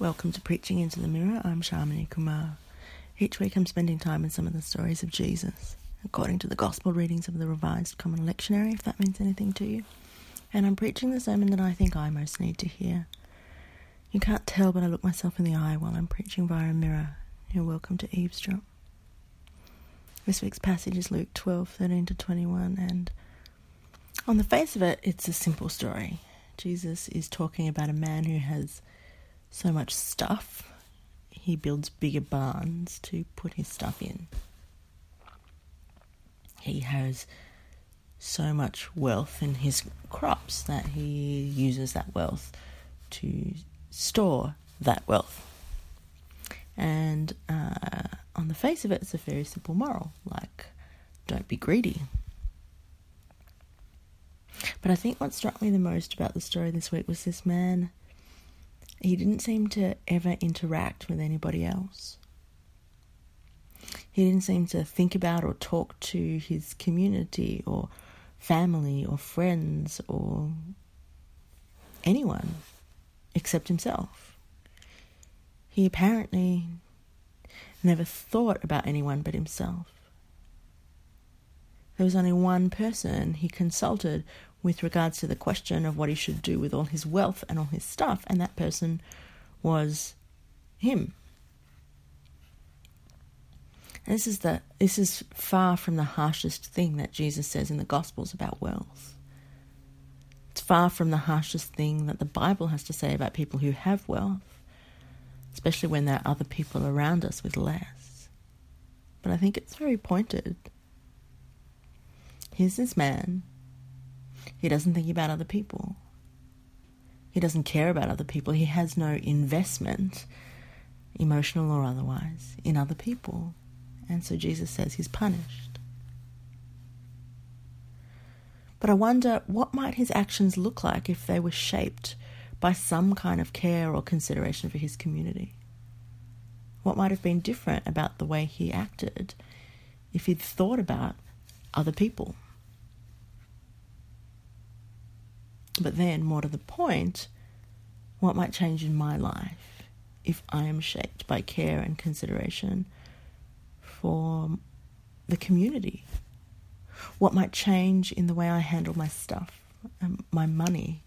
Welcome to Preaching into the Mirror. I'm Shamini Kumar. Each week I'm spending time in some of the stories of Jesus, according to the Gospel readings of the Revised Common Lectionary, if that means anything to you. And I'm preaching the sermon that I think I most need to hear. You can't tell, but I look myself in the eye while I'm preaching via a mirror. You're welcome to eavesdrop. This week's passage is Luke 12, 13 to 21, and on the face of it, it's a simple story. Jesus is talking about a man who has so much stuff, he builds bigger barns to put his stuff in. He has so much wealth in his crops that he uses that wealth to store that wealth. And uh, on the face of it, it's a very simple moral like, don't be greedy. But I think what struck me the most about the story this week was this man he didn't seem to ever interact with anybody else. He didn't seem to think about or talk to his community or family or friends or anyone except himself. He apparently never thought about anyone but himself. There was only one person he consulted with regards to the question of what he should do with all his wealth and all his stuff, and that person was him. This is the this is far from the harshest thing that Jesus says in the Gospels about wealth. It's far from the harshest thing that the Bible has to say about people who have wealth, especially when there are other people around us with less. But I think it's very pointed. Here's this man he doesn't think about other people. He doesn't care about other people. He has no investment, emotional or otherwise, in other people. And so Jesus says he's punished. But I wonder what might his actions look like if they were shaped by some kind of care or consideration for his community? What might have been different about the way he acted if he'd thought about other people? But then, more to the point, what might change in my life if I am shaped by care and consideration for the community? What might change in the way I handle my stuff, um, my money?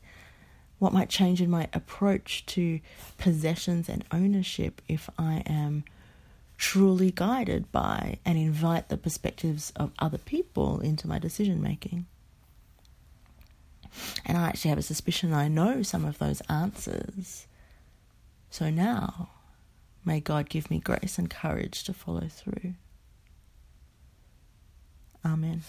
What might change in my approach to possessions and ownership if I am truly guided by and invite the perspectives of other people into my decision making? And I actually have a suspicion I know some of those answers. So now, may God give me grace and courage to follow through. Amen.